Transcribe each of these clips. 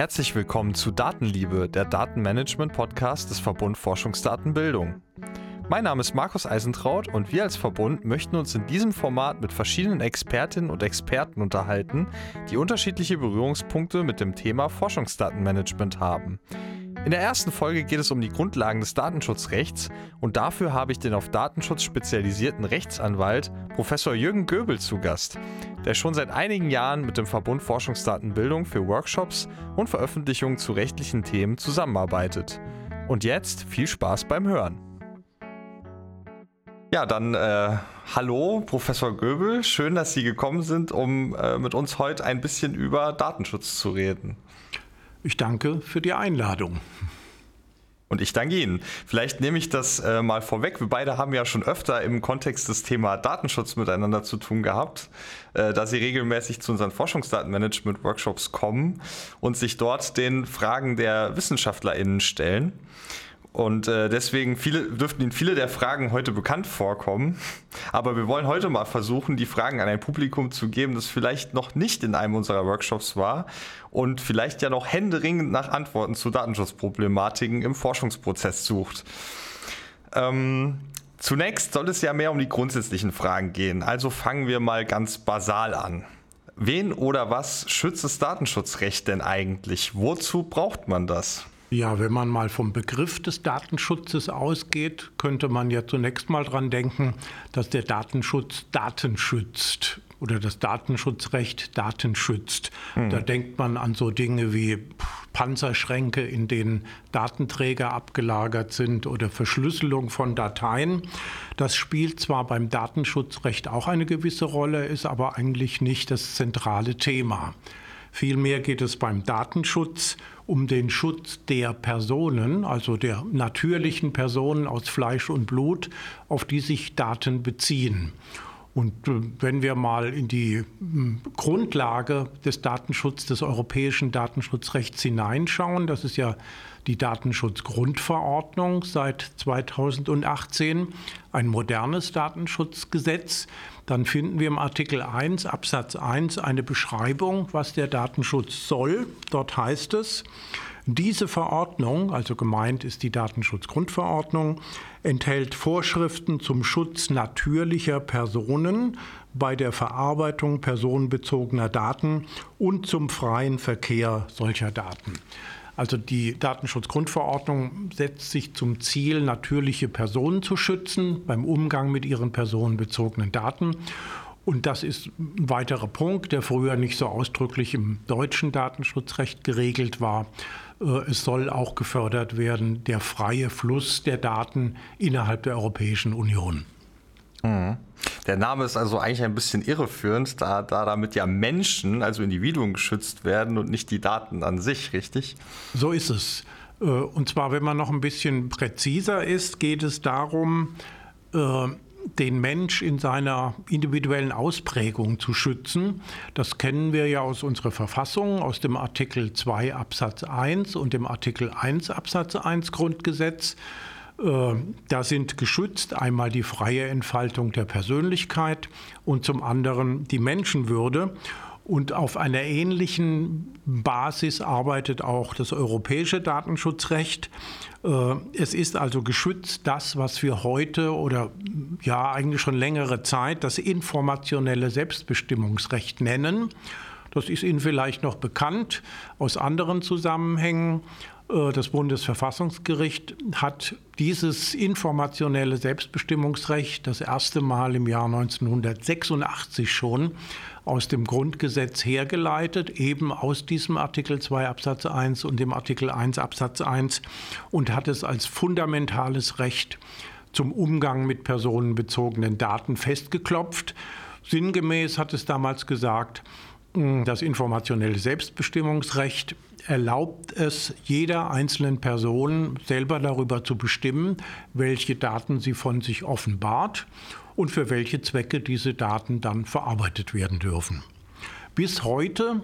Herzlich willkommen zu Datenliebe, der Datenmanagement-Podcast des Verbund Forschungsdatenbildung. Mein Name ist Markus Eisentraut und wir als Verbund möchten uns in diesem Format mit verschiedenen Expertinnen und Experten unterhalten, die unterschiedliche Berührungspunkte mit dem Thema Forschungsdatenmanagement haben. In der ersten Folge geht es um die Grundlagen des Datenschutzrechts und dafür habe ich den auf Datenschutz spezialisierten Rechtsanwalt Professor Jürgen Göbel zu Gast, der schon seit einigen Jahren mit dem Verbund Forschungsdatenbildung für Workshops und Veröffentlichungen zu rechtlichen Themen zusammenarbeitet. Und jetzt viel Spaß beim Hören. Ja, dann äh, hallo, Professor Göbel. Schön, dass Sie gekommen sind, um äh, mit uns heute ein bisschen über Datenschutz zu reden. Ich danke für die Einladung. Und ich danke Ihnen. Vielleicht nehme ich das äh, mal vorweg. Wir beide haben ja schon öfter im Kontext des Thema Datenschutz miteinander zu tun gehabt, äh, da Sie regelmäßig zu unseren Forschungsdatenmanagement-Workshops kommen und sich dort den Fragen der WissenschaftlerInnen stellen. Und äh, deswegen viele, dürften Ihnen viele der Fragen heute bekannt vorkommen. Aber wir wollen heute mal versuchen, die Fragen an ein Publikum zu geben, das vielleicht noch nicht in einem unserer Workshops war und vielleicht ja noch händeringend nach Antworten zu Datenschutzproblematiken im Forschungsprozess sucht. Ähm, zunächst soll es ja mehr um die grundsätzlichen Fragen gehen. Also fangen wir mal ganz basal an. Wen oder was schützt das Datenschutzrecht denn eigentlich? Wozu braucht man das? Ja, wenn man mal vom Begriff des Datenschutzes ausgeht, könnte man ja zunächst mal dran denken, dass der Datenschutz Daten schützt oder das Datenschutzrecht Daten schützt. Mhm. Da denkt man an so Dinge wie Panzerschränke, in denen Datenträger abgelagert sind oder Verschlüsselung von Dateien. Das spielt zwar beim Datenschutzrecht auch eine gewisse Rolle, ist aber eigentlich nicht das zentrale Thema. Vielmehr geht es beim Datenschutz um den Schutz der Personen, also der natürlichen Personen aus Fleisch und Blut, auf die sich Daten beziehen. Und äh, wenn wir mal in die hm, Grundlage des Datenschutzes, des europäischen Datenschutzrechts hineinschauen, das ist ja die Datenschutzgrundverordnung seit 2018, ein modernes Datenschutzgesetz, dann finden wir im Artikel 1 Absatz 1 eine Beschreibung, was der Datenschutz soll. Dort heißt es, diese Verordnung, also gemeint ist die Datenschutzgrundverordnung, enthält Vorschriften zum Schutz natürlicher Personen bei der Verarbeitung personenbezogener Daten und zum freien Verkehr solcher Daten. Also die Datenschutzgrundverordnung setzt sich zum Ziel, natürliche Personen zu schützen beim Umgang mit ihren personenbezogenen Daten. Und das ist ein weiterer Punkt, der früher nicht so ausdrücklich im deutschen Datenschutzrecht geregelt war. Äh, es soll auch gefördert werden der freie Fluss der Daten innerhalb der Europäischen Union. Mhm. Der Name ist also eigentlich ein bisschen irreführend, da, da damit ja Menschen, also Individuen geschützt werden und nicht die Daten an sich, richtig? So ist es. Äh, und zwar, wenn man noch ein bisschen präziser ist, geht es darum, äh, den Mensch in seiner individuellen Ausprägung zu schützen. Das kennen wir ja aus unserer Verfassung, aus dem Artikel 2 Absatz 1 und dem Artikel 1 Absatz 1 Grundgesetz. Äh, da sind geschützt einmal die freie Entfaltung der Persönlichkeit und zum anderen die Menschenwürde. Und auf einer ähnlichen Basis arbeitet auch das europäische Datenschutzrecht. Äh, es ist also geschützt das, was wir heute oder ja eigentlich schon längere Zeit das informationelle Selbstbestimmungsrecht nennen. Das ist Ihnen vielleicht noch bekannt aus anderen Zusammenhängen. Äh, das Bundesverfassungsgericht hat dieses informationelle Selbstbestimmungsrecht das erste Mal im Jahr 1986 schon aus dem Grundgesetz hergeleitet, eben aus diesem Artikel 2 Absatz 1 und dem Artikel 1 Absatz 1 und hat es als fundamentales Recht zum Umgang mit personenbezogenen Daten festgeklopft. Sinngemäß hat es damals gesagt, das informationelle Selbstbestimmungsrecht erlaubt es jeder einzelnen Person selber darüber zu bestimmen, welche Daten sie von sich offenbart und für welche Zwecke diese Daten dann verarbeitet werden dürfen. Bis heute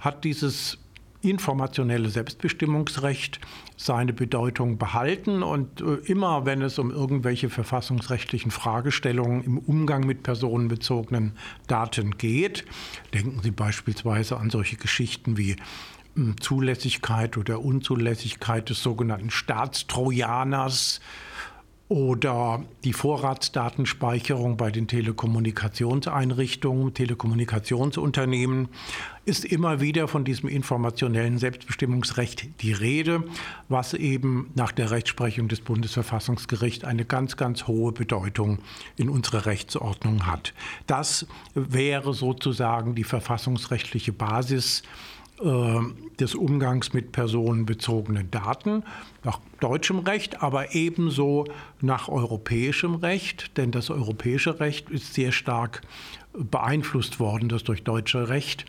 hat dieses informationelle Selbstbestimmungsrecht seine Bedeutung behalten und äh, immer wenn es um irgendwelche verfassungsrechtlichen Fragestellungen im Umgang mit personenbezogenen Daten geht, denken Sie beispielsweise an solche Geschichten wie hm, Zulässigkeit oder Unzulässigkeit des sogenannten Staatstrojaners oder die Vorratsdatenspeicherung bei den Telekommunikationseinrichtungen, Telekommunikationsunternehmen, ist immer wieder von diesem informationellen Selbstbestimmungsrecht die Rede, was eben nach der Rechtsprechung des Bundesverfassungsgerichts eine ganz, ganz hohe Bedeutung in unserer Rechtsordnung hat. Das wäre sozusagen die verfassungsrechtliche Basis des Umgangs mit personenbezogenen Daten nach deutschem Recht, aber ebenso nach europäischem Recht, denn das europäische Recht ist sehr stark beeinflusst worden, das durch deutsche Recht.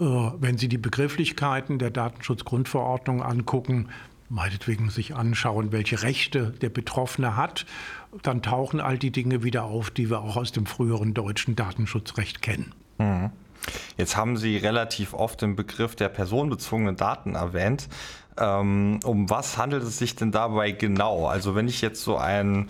Äh, wenn Sie die Begrifflichkeiten der Datenschutzgrundverordnung angucken, meinetwegen sich anschauen, welche Rechte der Betroffene hat, dann tauchen all die Dinge wieder auf, die wir auch aus dem früheren deutschen Datenschutzrecht kennen. Mhm. Jetzt haben Sie relativ oft den Begriff der personenbezogenen Daten erwähnt. Ähm, um was handelt es sich denn dabei genau? Also wenn ich jetzt so einen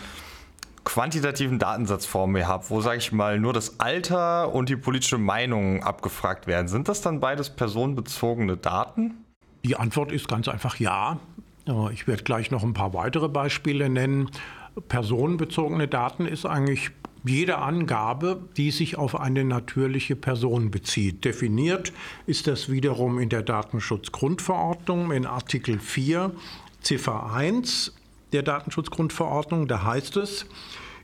quantitativen Datensatz vor mir habe, wo, sage ich mal, nur das Alter und die politische Meinung abgefragt werden, sind das dann beides personenbezogene Daten? Die Antwort ist ganz einfach ja. Ich werde gleich noch ein paar weitere Beispiele nennen. Personenbezogene Daten ist eigentlich jede Angabe, die sich auf eine natürliche Person bezieht. Definiert ist das wiederum in der Datenschutzgrundverordnung in Artikel 4 Ziffer 1 der Datenschutzgrundverordnung. Da heißt es,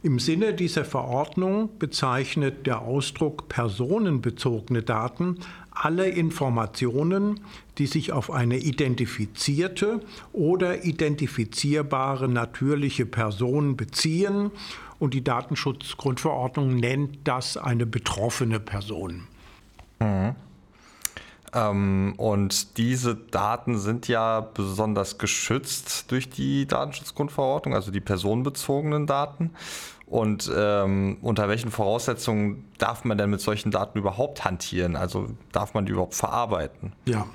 im Sinne dieser Verordnung bezeichnet der Ausdruck personenbezogene Daten alle Informationen, die sich auf eine identifizierte oder identifizierbare natürliche Person beziehen und die Datenschutzgrundverordnung nennt das eine betroffene Person. Mhm. Ähm, und diese Daten sind ja besonders geschützt durch die Datenschutzgrundverordnung, also die personenbezogenen Daten. Und ähm, unter welchen Voraussetzungen darf man denn mit solchen Daten überhaupt hantieren? Also darf man die überhaupt verarbeiten? Ja.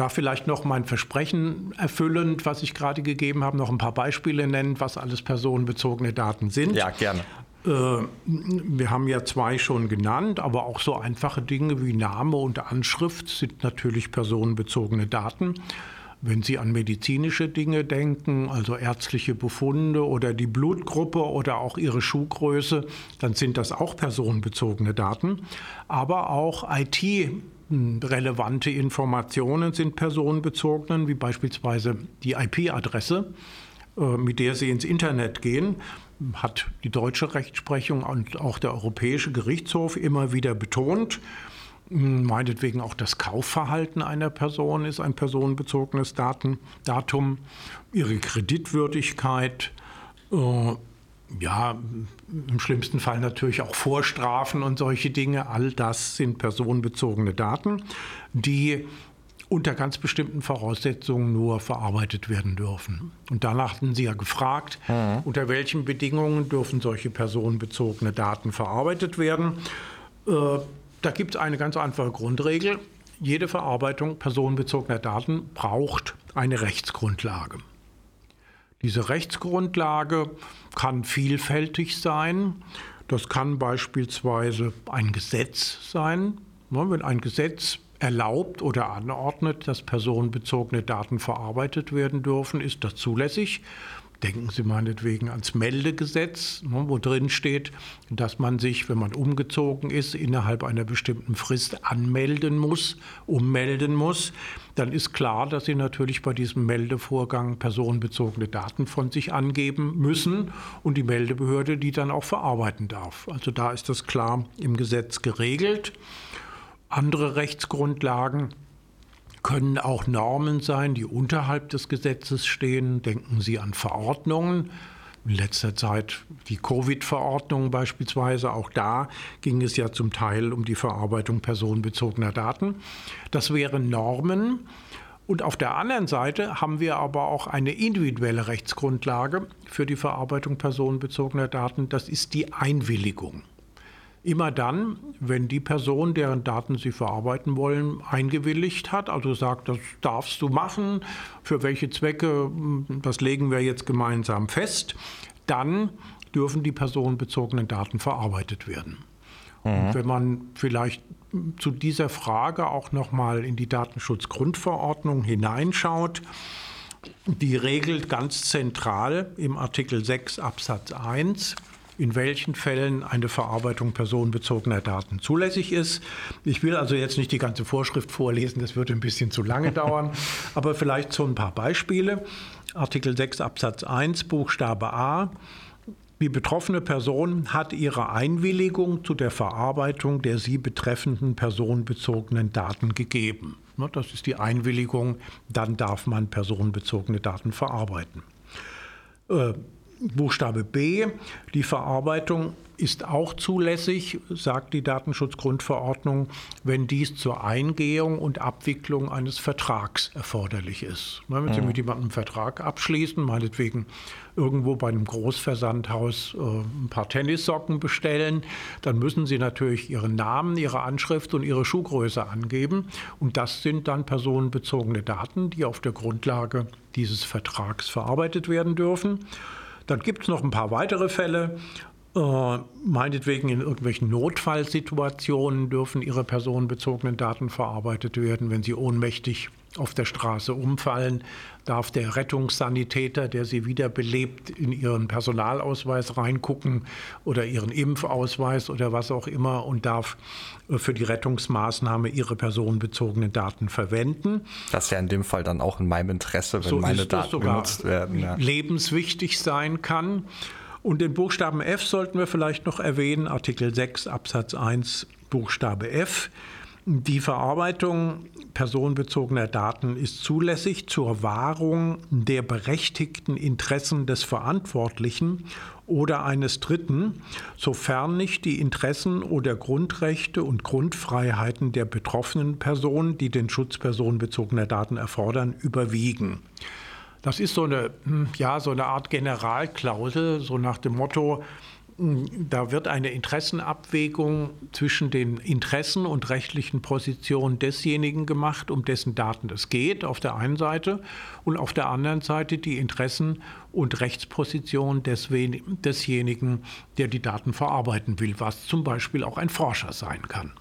Ja, vielleicht noch mein Versprechen erfüllend, was ich gerade gegeben habe, noch ein paar Beispiele nennen, was alles personenbezogene Daten sind. Ja, gerne. Äh, wir haben ja zwei schon genannt, aber auch so einfache Dinge wie Name und Anschrift sind natürlich personenbezogene Daten. Wenn Sie an medizinische Dinge denken, also ärztliche Befunde oder die Blutgruppe oder auch Ihre Schuhgröße, dann sind das auch personenbezogene Daten. Aber auch IT relevante Informationen sind personenbezogenen, wie beispielsweise die IP-Adresse, äh, mit der Sie ins Internet gehen, hat die deutsche Rechtsprechung und auch der Europäische Gerichtshof immer wieder betont. Meinetwegen auch das Kaufverhalten einer Person ist ein personenbezogenes Datum, ihre Kreditwürdigkeit, äh, ja, im schlimmsten Fall natürlich auch Vorstrafen und solche Dinge. All das sind personenbezogene Daten, die unter ganz bestimmten Voraussetzungen nur verarbeitet werden dürfen. Und danach hatten Sie ja gefragt, mhm. unter welchen Bedingungen dürfen solche personenbezogene Daten verarbeitet werden. Äh, da gibt es eine ganz einfache Grundregel. Jede Verarbeitung personenbezogener Daten braucht eine Rechtsgrundlage. Diese Rechtsgrundlage kann vielfältig sein. Das kann beispielsweise ein Gesetz sein. Ne, wenn ein Gesetz erlaubt oder anordnet, dass personenbezogene Daten verarbeitet werden dürfen, ist das zulässig. Denken Sie meinetwegen ans Meldegesetz, ne, wo drin steht, dass man sich, wenn man umgezogen ist, innerhalb einer bestimmten Frist anmelden muss, ummelden muss. Dann ist klar, dass Sie natürlich bei diesem Meldevorgang personenbezogene Daten von sich angeben müssen und die Meldebehörde die dann auch verarbeiten darf. Also da ist das klar im Gesetz geregelt. Andere Rechtsgrundlagen können auch Normen sein, die unterhalb des Gesetzes stehen. Denken Sie an Verordnungen. In letzter Zeit die Covid-Verordnung beispielsweise, auch da ging es ja zum Teil um die Verarbeitung personenbezogener Daten. Das wären Normen. Und auf der anderen Seite haben wir aber auch eine individuelle Rechtsgrundlage für die Verarbeitung personenbezogener Daten. Das ist die Einwilligung. Immer dann, wenn die Person, deren Daten Sie verarbeiten wollen, eingewilligt hat, also sagt, das darfst du machen, für welche Zwecke, das legen wir jetzt gemeinsam fest, dann dürfen die personenbezogenen Daten verarbeitet werden. Mhm. wenn man vielleicht zu dieser Frage auch noch mal in die Datenschutzgrundverordnung hineinschaut, die regelt ganz zentral im Artikel 6 Absatz 1 in welchen Fällen eine Verarbeitung personenbezogener Daten zulässig ist. Ich will also jetzt nicht die ganze Vorschrift vorlesen, das würde ein bisschen zu lange dauern, aber vielleicht so ein paar Beispiele. Artikel 6 Absatz 1 Buchstabe A. Die betroffene Person hat ihre Einwilligung zu der Verarbeitung der sie betreffenden personenbezogenen Daten gegeben. Das ist die Einwilligung, dann darf man personenbezogene Daten verarbeiten. Buchstabe B, die Verarbeitung ist auch zulässig, sagt die Datenschutzgrundverordnung, wenn dies zur Eingehung und Abwicklung eines Vertrags erforderlich ist. Wenn Sie mhm. mit jemandem einen Vertrag abschließen, meinetwegen irgendwo bei einem Großversandhaus äh, ein paar Tennissocken bestellen, dann müssen Sie natürlich Ihren Namen, Ihre Anschrift und Ihre Schuhgröße angeben. Und das sind dann personenbezogene Daten, die auf der Grundlage dieses Vertrags verarbeitet werden dürfen. Dann gibt es noch ein paar weitere Fälle. Äh, meinetwegen in irgendwelchen Notfallsituationen dürfen ihre personenbezogenen Daten verarbeitet werden. Wenn sie ohnmächtig auf der Straße umfallen, darf der Rettungssanitäter, der sie wiederbelebt, in ihren Personalausweis reingucken oder ihren Impfausweis oder was auch immer und darf äh, für die Rettungsmaßnahme ihre personenbezogenen Daten verwenden. Das ist ja in dem Fall dann auch in meinem Interesse, wenn so meine Daten genutzt werden. Ja. Lebenswichtig sein kann. Und den Buchstaben F sollten wir vielleicht noch erwähnen, Artikel 6 Absatz 1 Buchstabe F. Die Verarbeitung personenbezogener Daten ist zulässig zur Wahrung der berechtigten Interessen des Verantwortlichen oder eines Dritten, sofern nicht die Interessen oder Grundrechte und Grundfreiheiten der betroffenen Person, die den Schutz personenbezogener Daten erfordern, überwiegen. Das ist so eine, hm, ja, so eine Art Generalklausel, so nach dem Motto, da wird eine Interessenabwägung zwischen den Interessen und rechtlichen Positionen desjenigen gemacht, um dessen Daten es geht, auf der einen Seite, und auf der anderen Seite die Interessen und Rechtsposition desjenigen, der die Daten verarbeiten will, was zum Beispiel auch ein Forscher sein kann.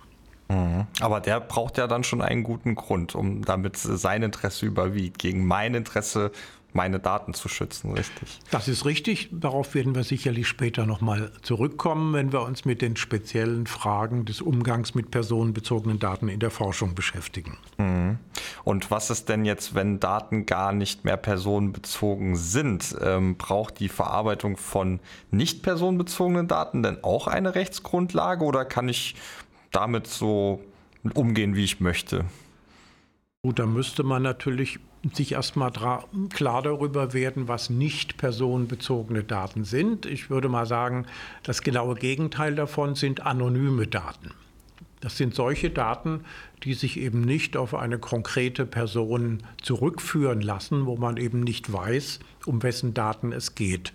Mhm. Aber der braucht ja dann schon einen guten Grund, um damit sein Interesse überwiegt, gegen mein Interesse meine Daten zu schützen, richtig? Das ist richtig. Darauf werden wir sicherlich später nochmal zurückkommen, wenn wir uns mit den speziellen Fragen des Umgangs mit personenbezogenen Daten in der Forschung beschäftigen. Mhm. Und was ist denn jetzt, wenn Daten gar nicht mehr personenbezogen sind? Ähm, braucht die Verarbeitung von nicht personenbezogenen Daten denn auch eine Rechtsgrundlage oder kann ich damit so umgehen, wie ich möchte. Gut, da müsste man natürlich sich erstmal klar darüber werden, was nicht personenbezogene Daten sind. Ich würde mal sagen, das genaue Gegenteil davon sind anonyme Daten. Das sind solche Daten, die sich eben nicht auf eine konkrete Person zurückführen lassen, wo man eben nicht weiß, um wessen Daten es geht.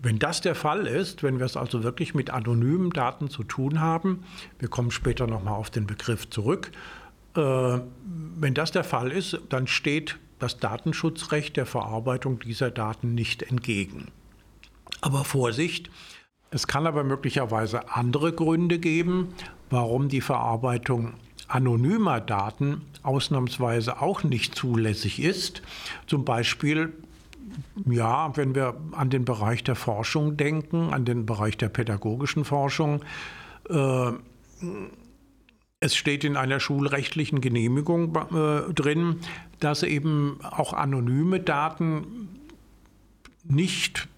Wenn das der Fall ist, wenn wir es also wirklich mit anonymen Daten zu tun haben, wir kommen später nochmal auf den Begriff zurück, äh, wenn das der Fall ist, dann steht das Datenschutzrecht der Verarbeitung dieser Daten nicht entgegen. Aber Vorsicht, es kann aber möglicherweise andere Gründe geben, warum die Verarbeitung anonymer Daten ausnahmsweise auch nicht zulässig ist. Zum Beispiel ja, wenn wir an den Bereich der Forschung denken, an den Bereich der pädagogischen Forschung, äh, es steht in einer schulrechtlichen Genehmigung äh, drin, dass eben auch anonyme Daten nicht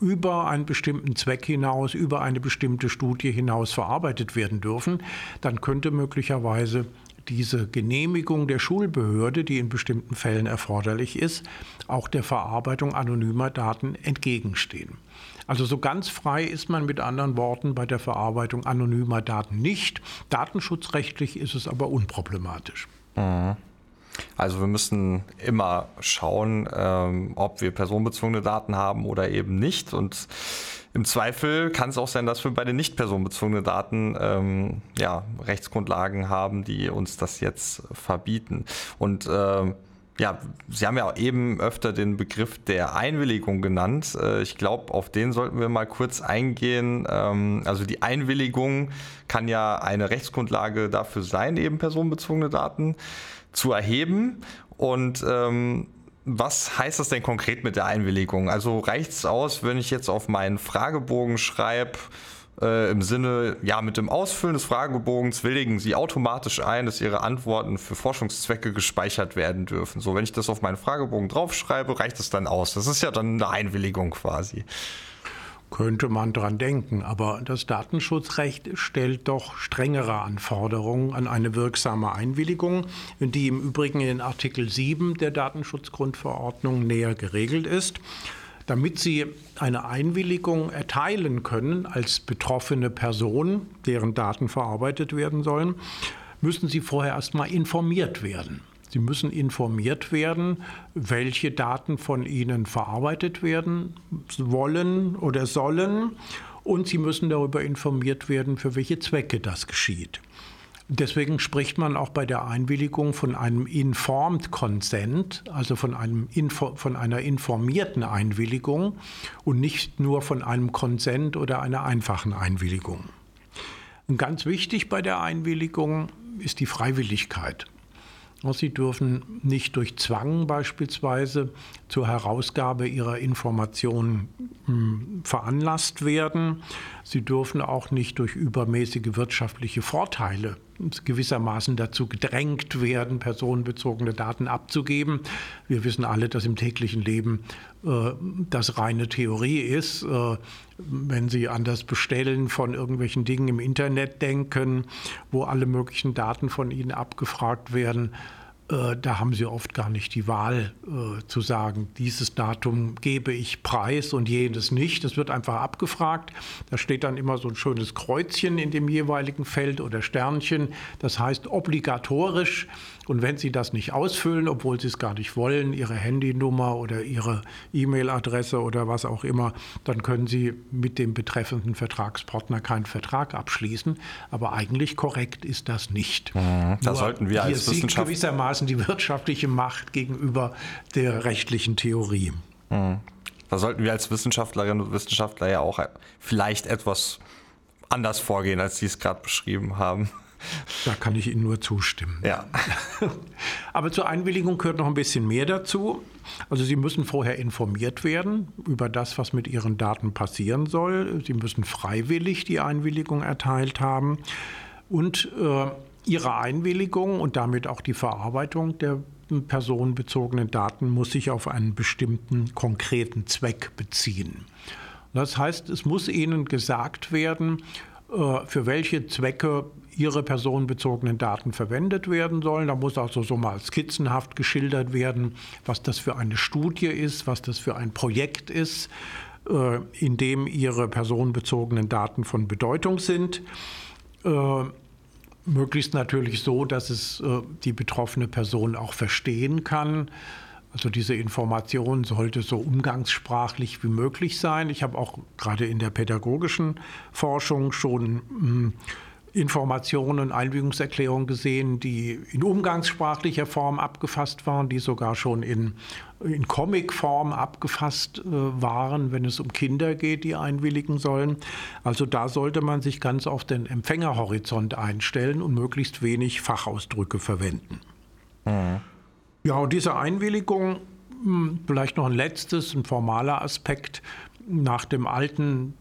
über einen bestimmten Zweck hinaus, über eine bestimmte Studie hinaus verarbeitet werden dürfen, dann könnte möglicherweise diese Genehmigung der Schulbehörde, die in bestimmten Fällen erforderlich ist, auch der Verarbeitung anonymer Daten entgegenstehen. Also so ganz frei ist man mit anderen Worten bei der Verarbeitung anonymer Daten nicht. Datenschutzrechtlich ist es aber unproblematisch. Mhm. Also wir müssen immer schauen, ähm, ob wir personenbezogene Daten haben oder eben nicht. Und im Zweifel kann es auch sein, dass wir bei den nicht personenbezogenen Daten ähm, ja, Rechtsgrundlagen haben, die uns das jetzt verbieten. Und ähm, ja, Sie haben ja eben öfter den Begriff der Einwilligung genannt. Äh, ich glaube, auf den sollten wir mal kurz eingehen. Ähm, also die Einwilligung kann ja eine Rechtsgrundlage dafür sein, eben personenbezogene Daten zu erheben. Und ähm, was heißt das denn konkret mit der Einwilligung? Also reicht es aus, wenn ich jetzt auf meinen Fragebogen schreibe, äh, im Sinne, ja, mit dem Ausfüllen des Fragebogens willigen Sie automatisch ein, dass Ihre Antworten für Forschungszwecke gespeichert werden dürfen. So, wenn ich das auf meinen Fragebogen draufschreibe, reicht es dann aus. Das ist ja dann eine Einwilligung quasi. Könnte man dran denken, aber das Datenschutzrecht stellt doch strengere Anforderungen an eine wirksame Einwilligung, die im Übrigen in Artikel 7 der Datenschutzgrundverordnung näher geregelt ist. Damit Sie eine Einwilligung erteilen können als betroffene Person, deren Daten verarbeitet werden sollen, müssen Sie vorher erst mal informiert werden. Sie müssen informiert werden, welche Daten von Ihnen verarbeitet werden wollen oder sollen. Und Sie müssen darüber informiert werden, für welche Zwecke das geschieht. Deswegen spricht man auch bei der Einwilligung von einem Informed Consent, also von, einem Info, von einer informierten Einwilligung und nicht nur von einem Consent oder einer einfachen Einwilligung. Und ganz wichtig bei der Einwilligung ist die Freiwilligkeit. Sie dürfen nicht durch Zwang beispielsweise zur Herausgabe ihrer Informationen hm, veranlasst werden. Sie dürfen auch nicht durch übermäßige wirtschaftliche Vorteile gewissermaßen dazu gedrängt werden, personenbezogene Daten abzugeben. Wir wissen alle, dass im täglichen Leben das reine Theorie ist. Äh, wenn Sie an das Bestellen von irgendwelchen Dingen im Internet denken, wo alle möglichen Daten von Ihnen abgefragt werden, äh, da haben sie oft gar nicht die Wahl äh, zu sagen, dieses Datum gebe ich preis und jenes nicht. Das wird einfach abgefragt. Da steht dann immer so ein schönes Kreuzchen in dem jeweiligen Feld oder Sternchen. Das heißt obligatorisch. Und wenn Sie das nicht ausfüllen, obwohl Sie es gar nicht wollen, Ihre Handynummer oder Ihre E-Mail-Adresse oder was auch immer, dann können Sie mit dem betreffenden Vertragspartner keinen Vertrag abschließen. Aber eigentlich korrekt ist das nicht. Mhm. Da sollten wir als Wissenschaftler gewissermaßen die wirtschaftliche Macht gegenüber der rechtlichen Theorie. Mhm. Da sollten wir als Wissenschaftlerinnen und Wissenschaftler ja auch vielleicht etwas anders vorgehen, als Sie es gerade beschrieben haben. Da kann ich Ihnen nur zustimmen. Ja. Aber zur Einwilligung gehört noch ein bisschen mehr dazu. Also Sie müssen vorher informiert werden über das, was mit Ihren Daten passieren soll. Sie müssen freiwillig die Einwilligung erteilt haben. Und äh, Ihre Einwilligung und damit auch die Verarbeitung der personenbezogenen Daten muss sich auf einen bestimmten konkreten Zweck beziehen. Das heißt, es muss Ihnen gesagt werden, äh, für welche Zwecke Ihre personenbezogenen Daten verwendet werden sollen. Da muss also so mal skizzenhaft geschildert werden, was das für eine Studie ist, was das für ein Projekt ist, äh, in dem Ihre personenbezogenen Daten von Bedeutung sind. Äh, möglichst natürlich so, dass es äh, die betroffene Person auch verstehen kann. Also diese Information sollte so umgangssprachlich wie möglich sein. Ich habe auch gerade in der pädagogischen Forschung schon hm, Informationen, Einwilligungserklärungen gesehen, die in umgangssprachlicher Form abgefasst waren, die sogar schon in, in Comicform abgefasst äh, waren, wenn es um Kinder geht, die einwilligen sollen. Also da sollte man sich ganz auf den Empfängerhorizont einstellen und möglichst wenig Fachausdrücke verwenden. Mhm. Ja, und diese Einwilligung, hm, vielleicht noch ein letztes, ein formaler Aspekt, nach dem alten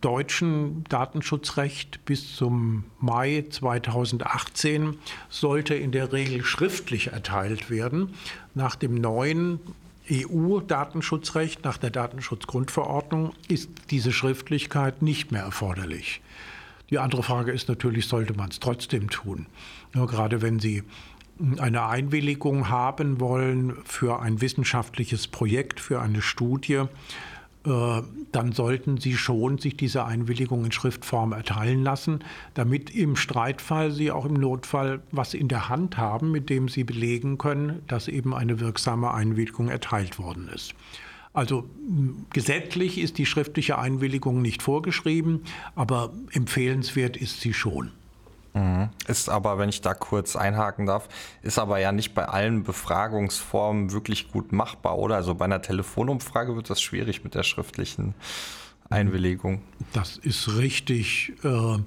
deutschen Datenschutzrecht bis zum Mai 2018 sollte in der Regel schriftlich erteilt werden. Nach dem neuen EU-Datenschutzrecht, nach der Datenschutzgrundverordnung, ist diese Schriftlichkeit nicht mehr erforderlich. Die andere Frage ist natürlich, sollte man es trotzdem tun? Nur gerade wenn Sie eine Einwilligung haben wollen für ein wissenschaftliches Projekt, für eine Studie, dann sollten Sie schon sich diese Einwilligung in Schriftform erteilen lassen, damit im Streitfall Sie auch im Notfall was in der Hand haben, mit dem Sie belegen können, dass eben eine wirksame Einwilligung erteilt worden ist. Also gesetzlich ist die schriftliche Einwilligung nicht vorgeschrieben, aber empfehlenswert ist sie schon. Ist aber, wenn ich da kurz einhaken darf, ist aber ja nicht bei allen Befragungsformen wirklich gut machbar, oder? Also bei einer Telefonumfrage wird das schwierig mit der schriftlichen Einwilligung. Das ist richtig. Äh,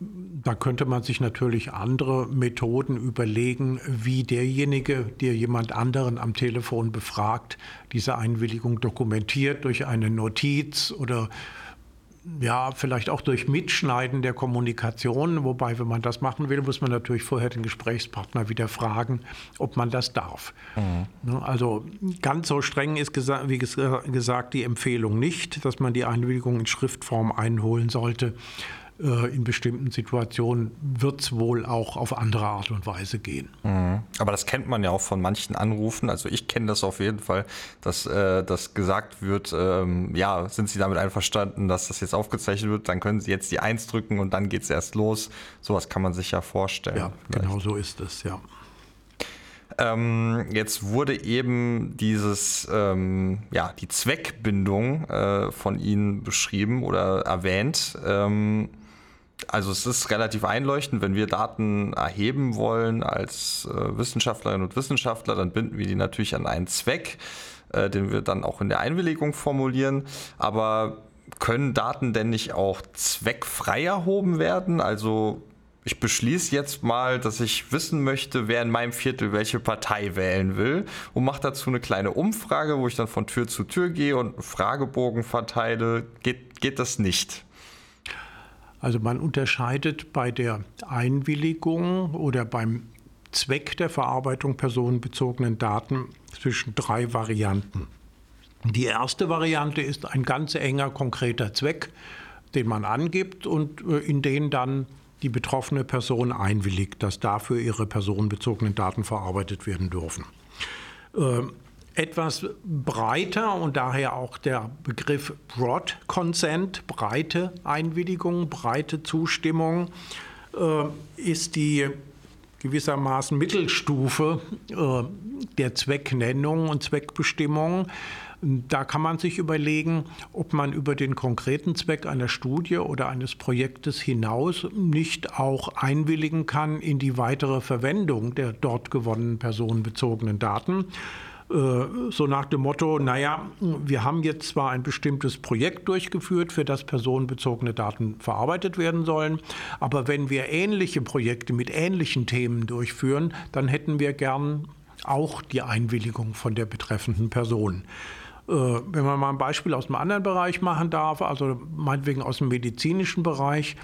da könnte man sich natürlich andere Methoden überlegen, wie derjenige, der jemand anderen am Telefon befragt, diese Einwilligung dokumentiert durch eine Notiz oder ja, vielleicht auch durch Mitschneiden der Kommunikation. Wobei, wenn man das machen will, muss man natürlich vorher den Gesprächspartner wieder fragen, ob man das darf. Mhm. Ne, also ganz so streng ist, wie gesagt, die Empfehlung nicht, dass man die Einwilligung in Schriftform einholen sollte. Äh, in bestimmten Situationen wird es wohl auch auf andere Art und Weise gehen. Mhm. Aber das kennt man ja auch von manchen Anrufen. Also ich kenne das auf jeden Fall, dass, äh, dass gesagt wird, ähm, ja, sind Sie damit einverstanden, dass das jetzt aufgezeichnet wird, dann können Sie jetzt die Eins drücken und dann geht es erst los. Sowas kann man sich ja vorstellen. Ja, vielleicht. genau so ist es, ja. Ähm, jetzt wurde eben dieses, ähm, ja, die Zweckbindung äh, von Ihnen beschrieben oder erwähnt. Ähm, also es ist relativ einleuchtend, wenn wir Daten erheben wollen als äh, Wissenschaftlerinnen und Wissenschaftler, dann binden wir die natürlich an einen Zweck, äh, den wir dann auch in der Einwilligung formulieren. Aber können Daten denn nicht auch zweckfrei erhoben werden? Also ich beschließe jetzt mal, dass ich wissen möchte, wer in meinem Viertel welche Partei wählen will und mache dazu eine kleine Umfrage, wo ich dann von Tür zu Tür gehe und einen Fragebogen verteile. Geht, geht das nicht? Also man unterscheidet bei der Einwilligung oder beim Zweck der Verarbeitung personenbezogenen Daten zwischen drei Varianten. Die erste Variante ist ein ganz enger, konkreter Zweck, den man angibt und äh, in den dann die betroffene Person einwilligt, dass dafür ihre personenbezogenen Daten verarbeitet werden dürfen. Etwas breiter und daher auch der Begriff Broad Consent, breite Einwilligung, breite Zustimmung, äh, ist die gewissermaßen Mittelstufe äh, der Zwecknennung und Zweckbestimmung. Da kann man sich überlegen, ob man über den konkreten Zweck einer Studie oder eines Projektes hinaus nicht auch einwilligen kann in die weitere Verwendung der dort gewonnenen personenbezogenen Daten. Äh, so nach dem Motto, naja, wir haben jetzt zwar ein bestimmtes Projekt durchgeführt, für das personenbezogene Daten verarbeitet werden sollen, aber wenn wir ähnliche Projekte mit ähnlichen Themen durchführen, dann hätten wir gern auch die Einwilligung von der betreffenden Person. Äh, wenn man mal ein Beispiel aus einem anderen Bereich machen darf, also meinetwegen aus dem medizinischen Bereich,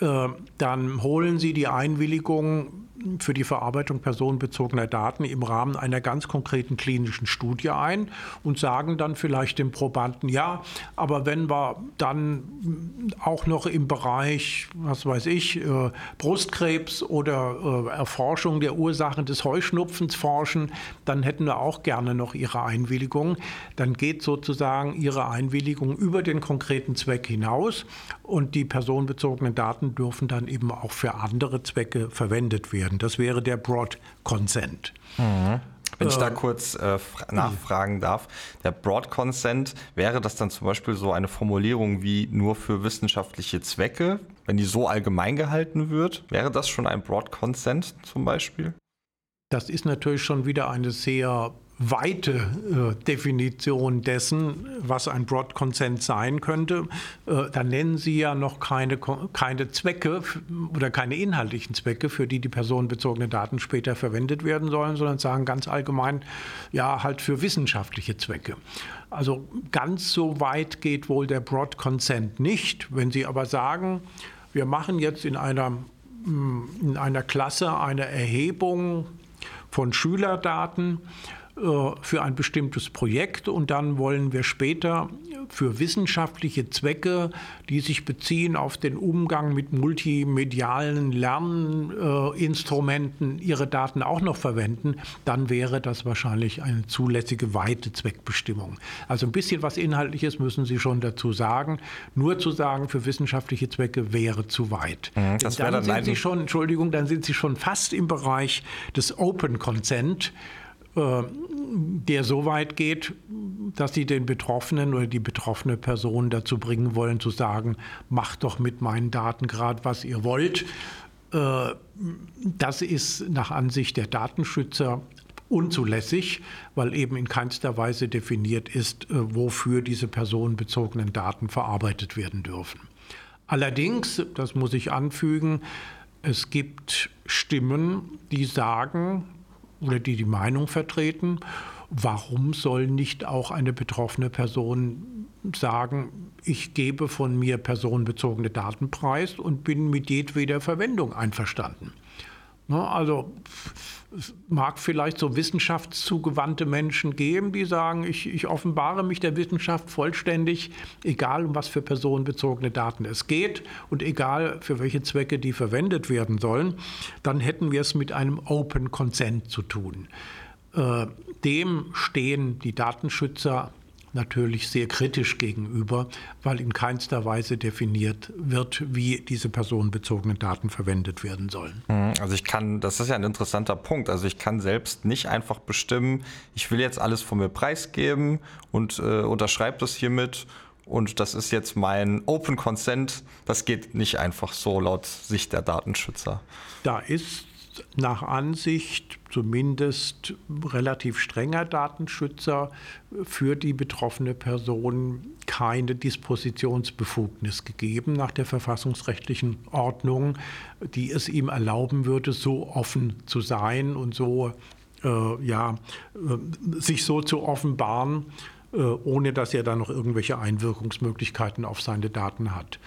äh, dann holen Sie die Einwilligung für die Verarbeitung personenbezogener Daten im Rahmen einer ganz konkreten klinischen Studie ein und sagen dann vielleicht dem Probanden, ja, aber wenn wir dann auch noch im Bereich, was weiß ich, äh, Brustkrebs oder äh, Erforschung der Ursachen des Heuschnupfens forschen, dann hätten wir auch gerne noch Ihre Einwilligung. Dann geht sozusagen Ihre Einwilligung über den konkreten Zweck hinaus und die personenbezogenen Daten dürfen dann eben auch für andere Zwecke verwendet werden werden. Das wäre der Broad Consent. Mhm. Wenn ich da äh, kurz äh, nachfragen darf, der Broad Consent, wäre das dann zum Beispiel so eine Formulierung wie nur für wissenschaftliche Zwecke, wenn die so allgemein gehalten wird? Wäre das schon ein Broad Consent zum Beispiel? Das ist natürlich schon wieder eine sehr weite äh, Definition dessen, was ein Broad Consent sein könnte. Äh, da nennen Sie ja noch keine, keine Zwecke oder keine inhaltlichen Zwecke, für die die personenbezogenen Daten später verwendet werden sollen, sondern sagen ganz allgemein, ja, halt für wissenschaftliche Zwecke. Also ganz so weit geht wohl der Broad Consent nicht. Wenn Sie aber sagen, wir machen jetzt in einer, in einer Klasse eine Erhebung von Schülerdaten, für ein bestimmtes Projekt und dann wollen wir später für wissenschaftliche Zwecke, die sich beziehen auf den Umgang mit multimedialen Lerninstrumenten, ihre Daten auch noch verwenden, dann wäre das wahrscheinlich eine zulässige weite Zweckbestimmung. Also ein bisschen was Inhaltliches müssen Sie schon dazu sagen. Nur zu sagen, für wissenschaftliche Zwecke wäre zu weit. Mhm, dann, dann sind Sie schon, Entschuldigung, dann sind Sie schon fast im Bereich des Open Consent. Äh, der so weit geht, dass sie den Betroffenen oder die betroffene Person dazu bringen wollen, zu sagen, macht doch mit meinen Daten gerade, was ihr wollt. Äh, das ist nach Ansicht der Datenschützer unzulässig, weil eben in keinster Weise definiert ist, äh, wofür diese personenbezogenen Daten verarbeitet werden dürfen. Allerdings, das muss ich anfügen, es gibt Stimmen, die sagen oder die die Meinung vertreten, warum soll nicht auch eine betroffene Person sagen, ich gebe von mir personenbezogene Daten preis und bin mit jedweder Verwendung einverstanden. Ne, also es mag vielleicht so wissenschaftszugewandte Menschen geben, die sagen, ich, ich, offenbare mich der Wissenschaft vollständig, egal um was für personenbezogene Daten es geht und egal für welche Zwecke die verwendet werden sollen, dann hätten wir es mit einem Open Consent zu tun. Äh, dem stehen die Datenschützer natürlich sehr kritisch gegenüber, weil in keinster Weise definiert wird, wie diese personenbezogenen Daten verwendet werden sollen. Mhm, also ich kann, das ist ja ein interessanter Punkt, also ich kann selbst nicht einfach bestimmen, ich will jetzt alles von mir preisgeben und äh, unterschreibe das hiermit und das ist jetzt mein Open Consent. Das geht nicht einfach so laut Sicht der Datenschützer. Da ist nach Ansicht zumindest relativ strenger Datenschützer für die betroffene Person keine Dispositionsbefugnis gegeben nach der verfassungsrechtlichen Ordnung, die es ihm erlauben würde, so offen zu sein und so äh, ja, äh, sich so zu offenbaren, äh, ohne dass er dann noch irgendwelche Einwirkungsmöglichkeiten auf seine Daten hat.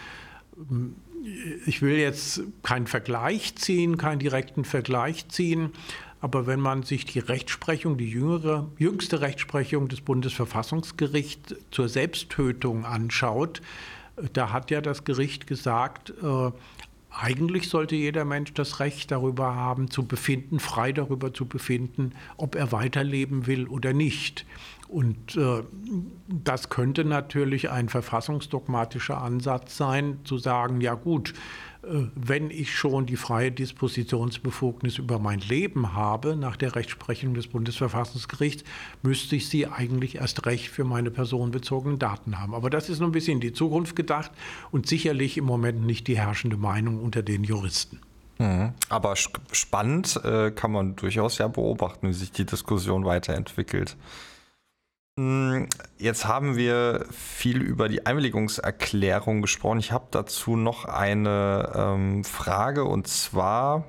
Ich will jetzt keinen Vergleich ziehen, keinen direkten Vergleich ziehen, aber wenn man sich die Rechtsprechung, die jüngere, jüngste Rechtsprechung des Bundesverfassungsgerichts zur Selbsttötung anschaut, da hat ja das Gericht gesagt, äh, eigentlich sollte jeder Mensch das Recht darüber haben, zu befinden, frei darüber zu befinden, ob er weiterleben will oder nicht. Und äh, das könnte natürlich ein verfassungsdogmatischer Ansatz sein, zu sagen, ja gut, äh, wenn ich schon die freie Dispositionsbefugnis über mein Leben habe, nach der Rechtsprechung des Bundesverfassungsgerichts, müsste ich sie eigentlich erst recht für meine personenbezogenen Daten haben. Aber das ist nur ein bisschen in die Zukunft gedacht und sicherlich im Moment nicht die herrschende Meinung unter den Juristen. Mhm. Aber spannend äh, kann man durchaus ja beobachten, wie sich die Diskussion weiterentwickelt. Hm, jetzt haben wir viel über die Einwilligungserklärung gesprochen. Ich habe dazu noch eine ähm, Frage und zwar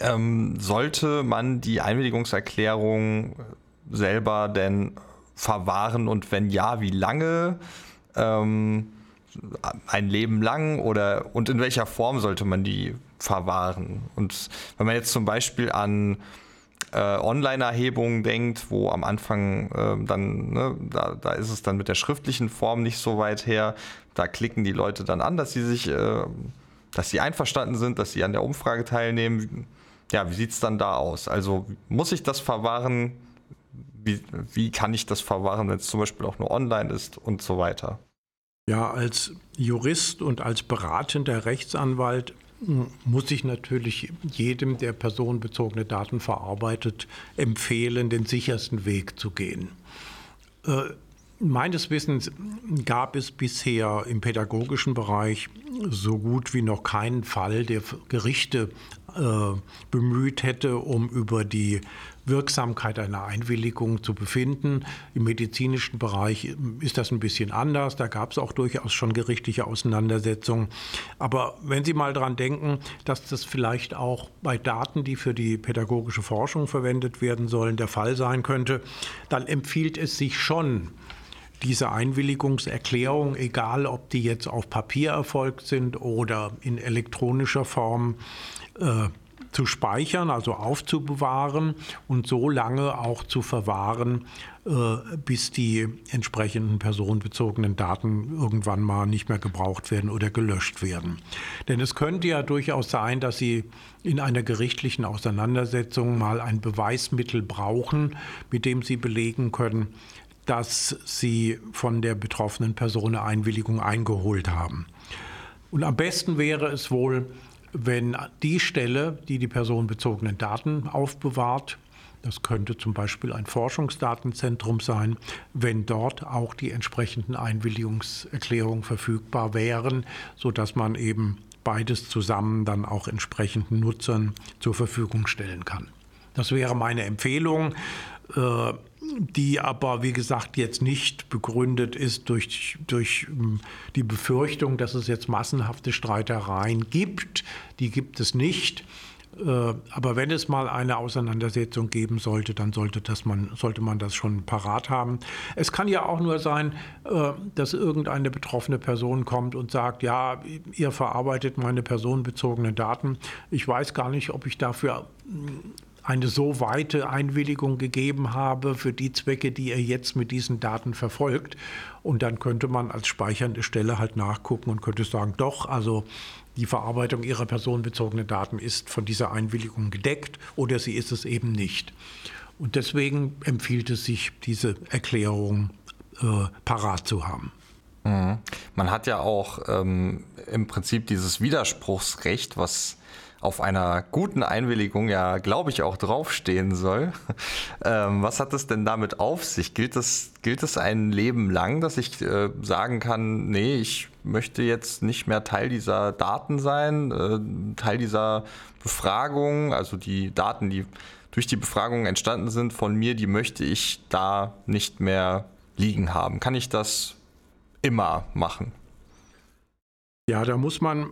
ähm, sollte man die Einwilligungserklärung selber denn verwahren und wenn ja, wie lange? Ähm, ein Leben lang oder und in welcher Form sollte man die verwahren? Und wenn man jetzt zum Beispiel an äh, Online-Erhebungen denkt, wo am Anfang äh, dann, ne, da, da ist es dann mit der schriftlichen Form nicht so weit her. Da klicken die Leute dann an, dass sie sich, äh, dass sie einverstanden sind, dass sie an der Umfrage teilnehmen. Ja, wie sieht es dann da aus? Also muss ich das verwahren? Wie, wie kann ich das verwahren, wenn es zum Beispiel auch nur online ist und so weiter? Ja, als Jurist und als beratender Rechtsanwalt muss ich natürlich jedem, der personenbezogene Daten verarbeitet, empfehlen, den sichersten Weg zu gehen. Äh, meines Wissens gab es bisher im pädagogischen Bereich so gut wie noch keinen Fall, der Gerichte äh, bemüht hätte, um über die Wirksamkeit einer Einwilligung zu befinden. Im medizinischen Bereich ist das ein bisschen anders. Da gab es auch durchaus schon gerichtliche Auseinandersetzungen. Aber wenn Sie mal daran denken, dass das vielleicht auch bei Daten, die für die pädagogische Forschung verwendet werden sollen, der Fall sein könnte, dann empfiehlt es sich schon, diese Einwilligungserklärung, egal ob die jetzt auf Papier erfolgt sind oder in elektronischer Form, äh, zu speichern, also aufzubewahren und so lange auch zu verwahren, äh, bis die entsprechenden personenbezogenen Daten irgendwann mal nicht mehr gebraucht werden oder gelöscht werden. Denn es könnte ja durchaus sein, dass Sie in einer gerichtlichen Auseinandersetzung mal ein Beweismittel brauchen, mit dem Sie belegen können, dass Sie von der betroffenen Person eine Einwilligung eingeholt haben. Und am besten wäre es wohl, wenn die Stelle, die die personenbezogenen Daten aufbewahrt, das könnte zum Beispiel ein Forschungsdatenzentrum sein, wenn dort auch die entsprechenden Einwilligungserklärungen verfügbar wären, sodass man eben beides zusammen dann auch entsprechenden Nutzern zur Verfügung stellen kann. Das wäre meine Empfehlung, äh, die aber, wie gesagt, jetzt nicht begründet ist durch, durch ähm, die Befürchtung, dass es jetzt massenhafte Streitereien gibt. Die gibt es nicht. Äh, aber wenn es mal eine Auseinandersetzung geben sollte, dann sollte, das man, sollte man das schon parat haben. Es kann ja auch nur sein, äh, dass irgendeine betroffene Person kommt und sagt, ja, ihr verarbeitet meine personenbezogenen Daten. Ich weiß gar nicht, ob ich dafür eine so weite Einwilligung gegeben habe für die Zwecke, die er jetzt mit diesen Daten verfolgt. Und dann könnte man als speichernde Stelle halt nachgucken und könnte sagen, doch, also die Verarbeitung ihrer personenbezogenen Daten ist von dieser Einwilligung gedeckt oder sie ist es eben nicht. Und deswegen empfiehlt es sich, diese Erklärung äh, parat zu haben. Mhm. Man hat ja auch ähm, im Prinzip dieses Widerspruchsrecht, was auf einer guten Einwilligung ja, glaube ich, auch draufstehen soll. Ähm, was hat es denn damit auf sich? Gilt es, gilt es ein Leben lang, dass ich äh, sagen kann, nee, ich möchte jetzt nicht mehr Teil dieser Daten sein, äh, Teil dieser Befragung, also die Daten, die durch die Befragung entstanden sind von mir, die möchte ich da nicht mehr liegen haben. Kann ich das immer machen? Ja, da muss man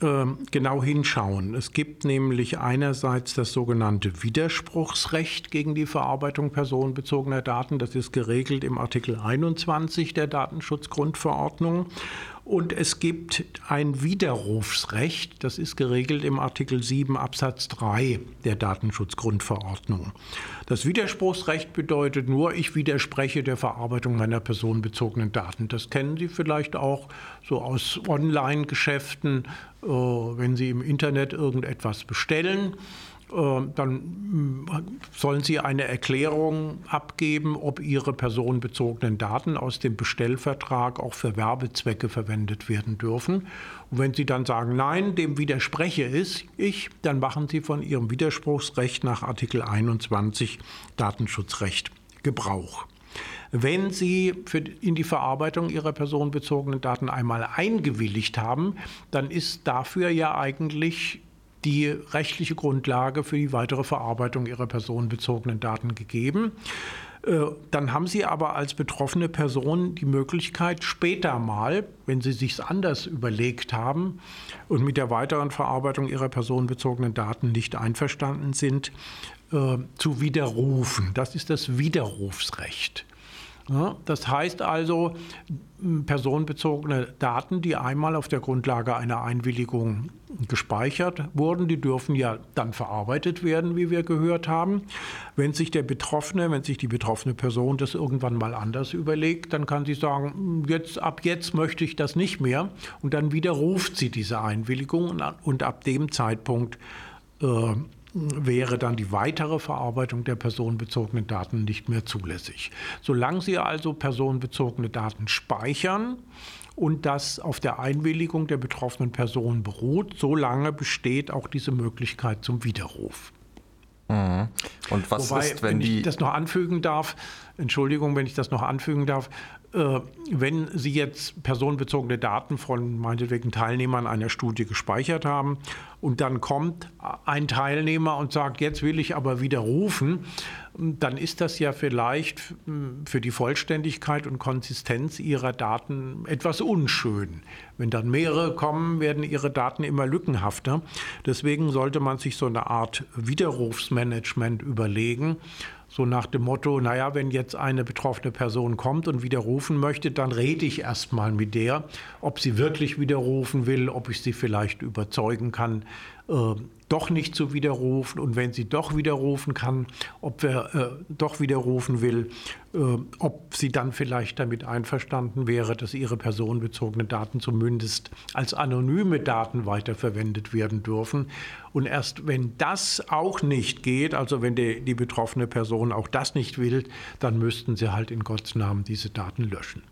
genau hinschauen. Es gibt nämlich einerseits das sogenannte Widerspruchsrecht gegen die Verarbeitung personenbezogener Daten. Das ist geregelt im Artikel 21 der Datenschutzgrundverordnung. Und es gibt ein Widerrufsrecht, das ist geregelt im Artikel 7 Absatz 3 der Datenschutzgrundverordnung. Das Widerspruchsrecht bedeutet nur, ich widerspreche der Verarbeitung meiner personenbezogenen Daten. Das kennen Sie vielleicht auch so aus Online-Geschäften, äh, wenn Sie im Internet irgendetwas bestellen dann mm, sollen Sie eine Erklärung abgeben, ob Ihre personenbezogenen Daten aus dem Bestellvertrag auch für Werbezwecke verwendet werden dürfen. Und wenn Sie dann sagen, nein, dem widerspreche ich, dann machen Sie von Ihrem Widerspruchsrecht nach Artikel 21 Datenschutzrecht Gebrauch. Wenn Sie in die Verarbeitung Ihrer personenbezogenen Daten einmal eingewilligt haben, dann ist dafür ja eigentlich die rechtliche Grundlage für die weitere Verarbeitung ihrer personenbezogenen Daten gegeben. Äh, dann haben Sie aber als betroffene Person die Möglichkeit, später mal, wenn Sie sich anders überlegt haben und mit der weiteren Verarbeitung Ihrer personenbezogenen Daten nicht einverstanden sind, äh, zu widerrufen. Das ist das Widerrufsrecht. Das heißt also, personenbezogene Daten, die einmal auf der Grundlage einer Einwilligung gespeichert wurden, die dürfen ja dann verarbeitet werden, wie wir gehört haben. Wenn sich der Betroffene, wenn sich die betroffene Person das irgendwann mal anders überlegt, dann kann sie sagen, jetzt, ab jetzt möchte ich das nicht mehr. Und dann widerruft sie diese Einwilligung und ab dem Zeitpunkt äh, wäre dann die weitere Verarbeitung der personenbezogenen Daten nicht mehr zulässig. Solange Sie also personenbezogene Daten speichern und das auf der Einwilligung der betroffenen Person beruht, solange besteht auch diese Möglichkeit zum Widerruf. Mhm. Und was Wobei, ist, wenn, wenn ich das noch anfügen darf, Entschuldigung, wenn ich das noch anfügen darf, äh, wenn Sie jetzt personenbezogene Daten von meinetwegen Teilnehmern einer Studie gespeichert haben und dann kommt ein Teilnehmer und sagt, jetzt will ich aber widerrufen, dann ist das ja vielleicht für die Vollständigkeit und Konsistenz Ihrer Daten etwas unschön. Wenn dann mehrere kommen, werden Ihre Daten immer lückenhafter. Deswegen sollte man sich so eine Art Widerrufsmanagement überlegen so nach dem Motto, naja, wenn jetzt eine betroffene Person kommt und widerrufen möchte, dann rede ich erstmal mit der, ob sie wirklich widerrufen will, ob ich sie vielleicht überzeugen kann, äh, doch nicht zu widerrufen und wenn sie doch widerrufen kann, ob wir äh, doch widerrufen will, äh, ob sie dann vielleicht damit einverstanden wäre, dass ihre personenbezogenen Daten zumindest als anonyme Daten weiterverwendet werden dürfen. Und erst wenn das auch nicht geht, also wenn die, die betroffene Person auch das nicht will, dann müssten sie halt in Gottes Namen diese Daten löschen.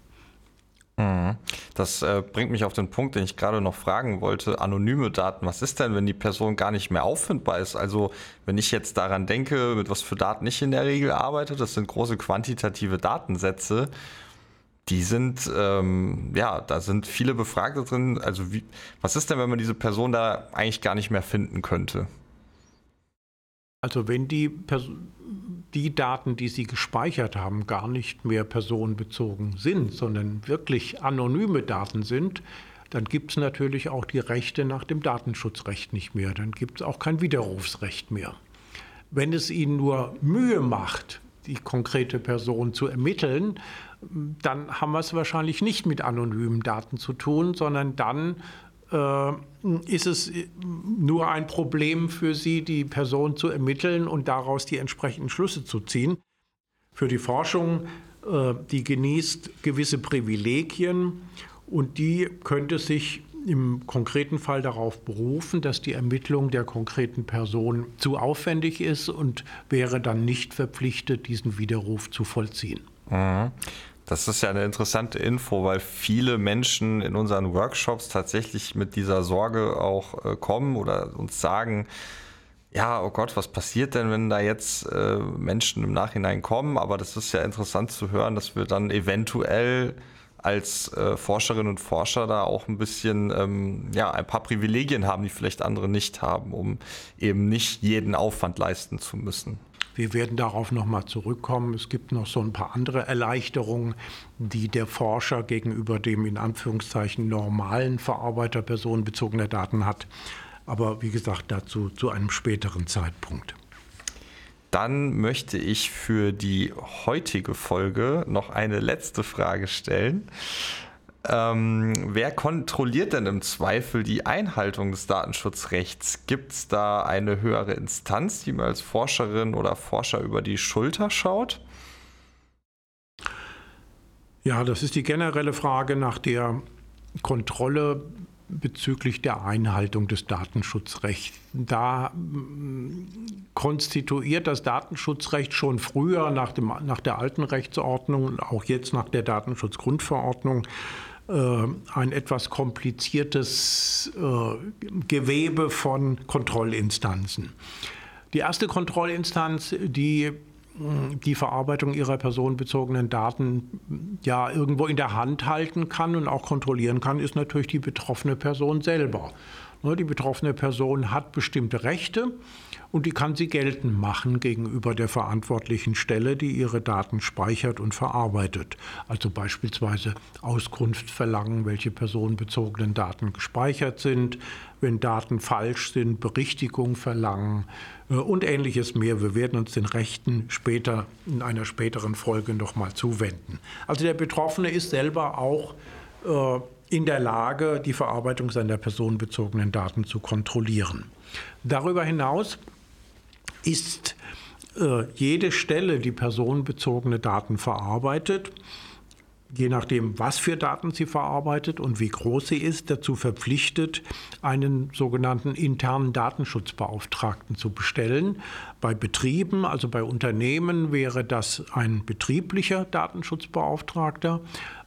Mhm. Das äh, bringt mich auf den Punkt, den ich gerade noch fragen wollte. Anonyme Daten. Was ist denn, wenn die Person gar nicht mehr auffindbar ist? Also, wenn ich jetzt daran denke, mit was für Daten ich in der Regel arbeite, das sind große quantitative Datensätze. die sind, ähm, ja, da sind viele Befragte drin. Also wie, was ist denn, wenn man diese Person da eigentlich gar nicht mehr finden könnte? Also wenn die, die Daten, die Sie gespeichert haben, gar nicht mehr personenbezogen sind, sondern wirklich anonyme Daten sind, dann gibt es natürlich auch die Rechte nach dem Datenschutzrecht nicht mehr. Dann gibt es auch kein Widerrufsrecht mehr. Wenn es Ihnen nur Mühe macht, die konkrete Person zu ermitteln, dann haben wir es wahrscheinlich nicht mit anonymen Daten zu tun, sondern dann ist es nur ein Problem für Sie, die Person zu ermitteln und daraus die entsprechenden Schlüsse zu ziehen. Für die Forschung, äh, die genießt gewisse Privilegien und die könnte sich im konkreten Fall darauf berufen, dass die Ermittlung der konkreten Person zu aufwendig ist und wäre dann nicht verpflichtet, diesen Widerruf zu vollziehen. Mhm. Das ist ja eine interessante Info, weil viele Menschen in unseren Workshops tatsächlich mit dieser Sorge auch äh, kommen oder uns sagen, ja, oh Gott, was passiert denn, wenn da jetzt äh, Menschen im Nachhinein kommen? Aber das ist ja interessant zu hören, dass wir dann eventuell als äh, Forscherinnen und Forscher da auch ein bisschen, ähm, ja, ein paar Privilegien haben, die vielleicht andere nicht haben, um eben nicht jeden Aufwand leisten zu müssen. Wir werden darauf nochmal zurückkommen. Es gibt noch so ein paar andere Erleichterungen, die der Forscher gegenüber dem in Anführungszeichen normalen Verarbeiter personenbezogener Daten hat. Aber wie gesagt, dazu zu einem späteren Zeitpunkt. Dann möchte ich für die heutige Folge noch eine letzte Frage stellen. Ähm, wer kontrolliert denn im Zweifel die Einhaltung des Datenschutzrechts? Gibt es da eine höhere Instanz, die mir als Forscherin oder Forscher über die Schulter schaut? Ja, das ist die generelle Frage nach der Kontrolle bezüglich der Einhaltung des Datenschutzrechts. Da mm, konstituiert das Datenschutzrecht schon früher nach, dem, nach der alten Rechtsordnung und auch jetzt nach der Datenschutzgrundverordnung ein etwas kompliziertes äh, Gewebe von Kontrollinstanzen. Die erste Kontrollinstanz, die die Verarbeitung ihrer personenbezogenen Daten ja irgendwo in der Hand halten kann und auch kontrollieren kann, ist natürlich die betroffene Person selber. Ne, die betroffene Person hat bestimmte Rechte und die kann sie geltend machen gegenüber der verantwortlichen Stelle, die ihre Daten speichert und verarbeitet. Also beispielsweise Auskunft verlangen, welche personenbezogenen Daten gespeichert sind, wenn Daten falsch sind, Berichtigung verlangen äh, und ähnliches mehr. Wir werden uns den Rechten später in einer späteren Folge nochmal zuwenden. Also der Betroffene ist selber auch äh, in der Lage, die Verarbeitung seiner personenbezogenen Daten zu kontrollieren. Darüber hinaus ist äh, jede Stelle, die personenbezogene Daten verarbeitet, je nachdem, was für Daten sie verarbeitet und wie groß sie ist, dazu verpflichtet, einen sogenannten internen Datenschutzbeauftragten zu bestellen. Bei Betrieben, also bei Unternehmen, wäre das ein betrieblicher Datenschutzbeauftragter.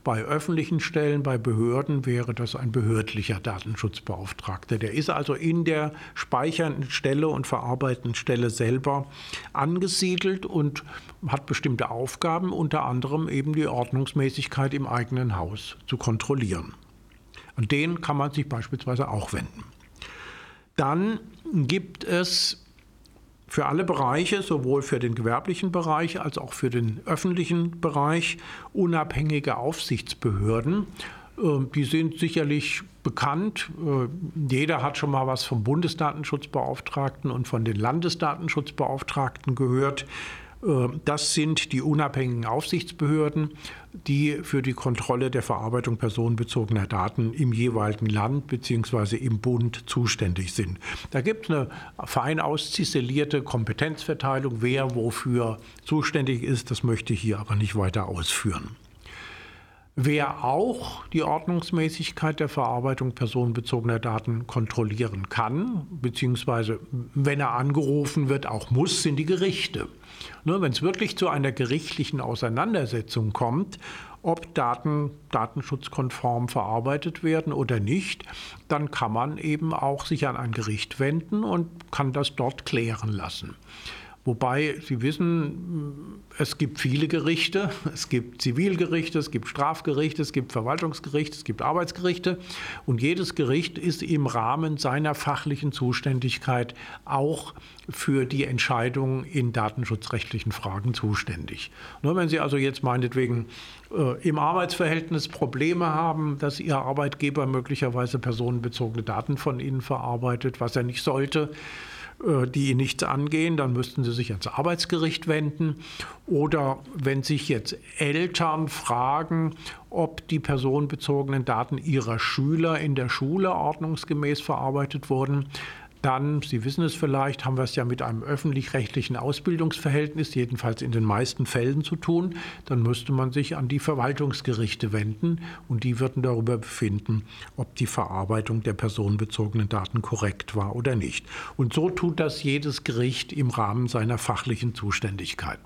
Bei öffentlichen Stellen, bei Behörden wäre das ein behördlicher Datenschutzbeauftragter. Der ist also in der speichernden Stelle und verarbeitenden Stelle selber angesiedelt und hat bestimmte Aufgaben, unter anderem eben die Ordnungsmäßigkeit im eigenen Haus zu kontrollieren. An den kann man sich beispielsweise auch wenden. Dann gibt es für alle Bereiche, sowohl für den gewerblichen Bereich als auch für den öffentlichen Bereich, unabhängige Aufsichtsbehörden. Ähm, die sind sicherlich bekannt. Äh, jeder hat schon mal was vom Bundesdatenschutzbeauftragten und von den Landesdatenschutzbeauftragten gehört. Äh, das sind die unabhängigen Aufsichtsbehörden, die für die Kontrolle der Verarbeitung personenbezogener Daten im jeweiligen Land bzw. im Bund zuständig sind. Da gibt es eine fein ausziselierte Kompetenzverteilung, wer wofür zuständig ist. Das möchte ich hier aber nicht weiter ausführen. Wer auch die Ordnungsmäßigkeit der Verarbeitung personenbezogener Daten kontrollieren kann, beziehungsweise wenn er angerufen wird, auch muss, sind die Gerichte. Nur wenn es wirklich zu einer gerichtlichen Auseinandersetzung kommt, ob Daten datenschutzkonform verarbeitet werden oder nicht, dann kann man eben auch sich an ein Gericht wenden und kann das dort klären lassen. Wobei Sie wissen, es gibt viele Gerichte. Es gibt Zivilgerichte, es gibt Strafgerichte, es gibt Verwaltungsgerichte, es gibt Arbeitsgerichte. Und jedes Gericht ist im Rahmen seiner fachlichen Zuständigkeit auch für die Entscheidung in datenschutzrechtlichen Fragen zuständig. Nur wenn Sie also jetzt meinetwegen äh, im Arbeitsverhältnis Probleme haben, dass Ihr Arbeitgeber möglicherweise personenbezogene Daten von Ihnen verarbeitet, was er nicht sollte, die ihn nichts angehen, dann müssten sie sich ans Arbeitsgericht wenden. Oder wenn sich jetzt Eltern fragen, ob die personenbezogenen Daten ihrer Schüler in der Schule ordnungsgemäß verarbeitet wurden, dann, Sie wissen es vielleicht, haben wir es ja mit einem öffentlich-rechtlichen Ausbildungsverhältnis, jedenfalls in den meisten Fällen zu tun. Dann müsste man sich an die Verwaltungsgerichte wenden und die würden darüber befinden, ob die Verarbeitung der personenbezogenen Daten korrekt war oder nicht. Und so tut das jedes Gericht im Rahmen seiner fachlichen Zuständigkeit.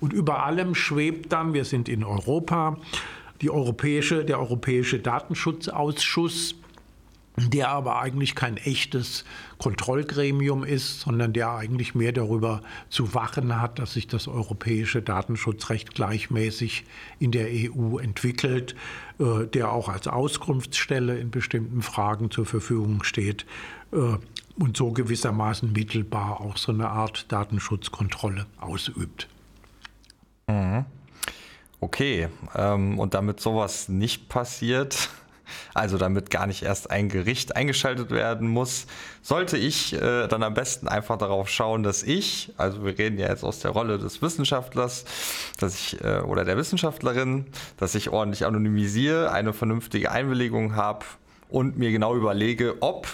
Und über allem schwebt dann, wir sind in Europa, die europäische, der Europäische Datenschutzausschuss, der aber eigentlich kein echtes Kontrollgremium ist, sondern der eigentlich mehr darüber zu wachen hat, dass sich das europäische Datenschutzrecht gleichmäßig in der EU entwickelt, äh, der auch als Auskunftsstelle in bestimmten Fragen zur Verfügung steht äh, und so gewissermaßen mittelbar auch so eine Art Datenschutzkontrolle ausübt. Mhm. Okay, ähm, und damit sowas nicht passiert, also damit gar nicht erst ein Gericht eingeschaltet werden muss, sollte ich äh, dann am besten einfach darauf schauen, dass ich, also wir reden ja jetzt aus der Rolle des Wissenschaftlers, dass ich äh, oder der Wissenschaftlerin, dass ich ordentlich anonymisiere, eine vernünftige Einwilligung habe und mir genau überlege, ob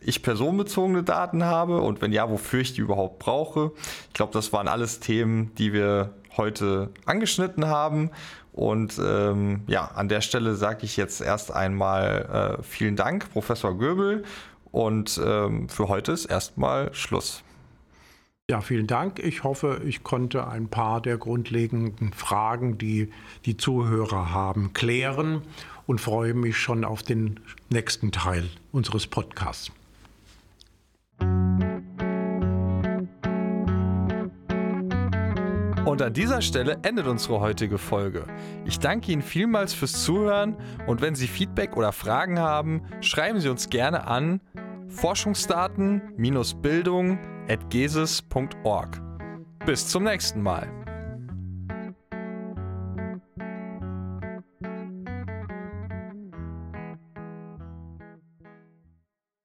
ich personenbezogene Daten habe und wenn ja, wofür ich die überhaupt brauche. Ich glaube, das waren alles Themen, die wir heute angeschnitten haben und ähm, ja, an der Stelle sage ich jetzt erst einmal äh, vielen Dank, Professor Göbel. Und ähm, für heute ist erstmal Schluss. Ja, vielen Dank. Ich hoffe, ich konnte ein paar der grundlegenden Fragen, die die Zuhörer haben, klären und freue mich schon auf den nächsten Teil unseres Podcasts. Und an dieser Stelle endet unsere heutige Folge. Ich danke Ihnen vielmals fürs Zuhören und wenn Sie Feedback oder Fragen haben, schreiben Sie uns gerne an forschungsdaten-bildung.gesis.org. Bis zum nächsten Mal.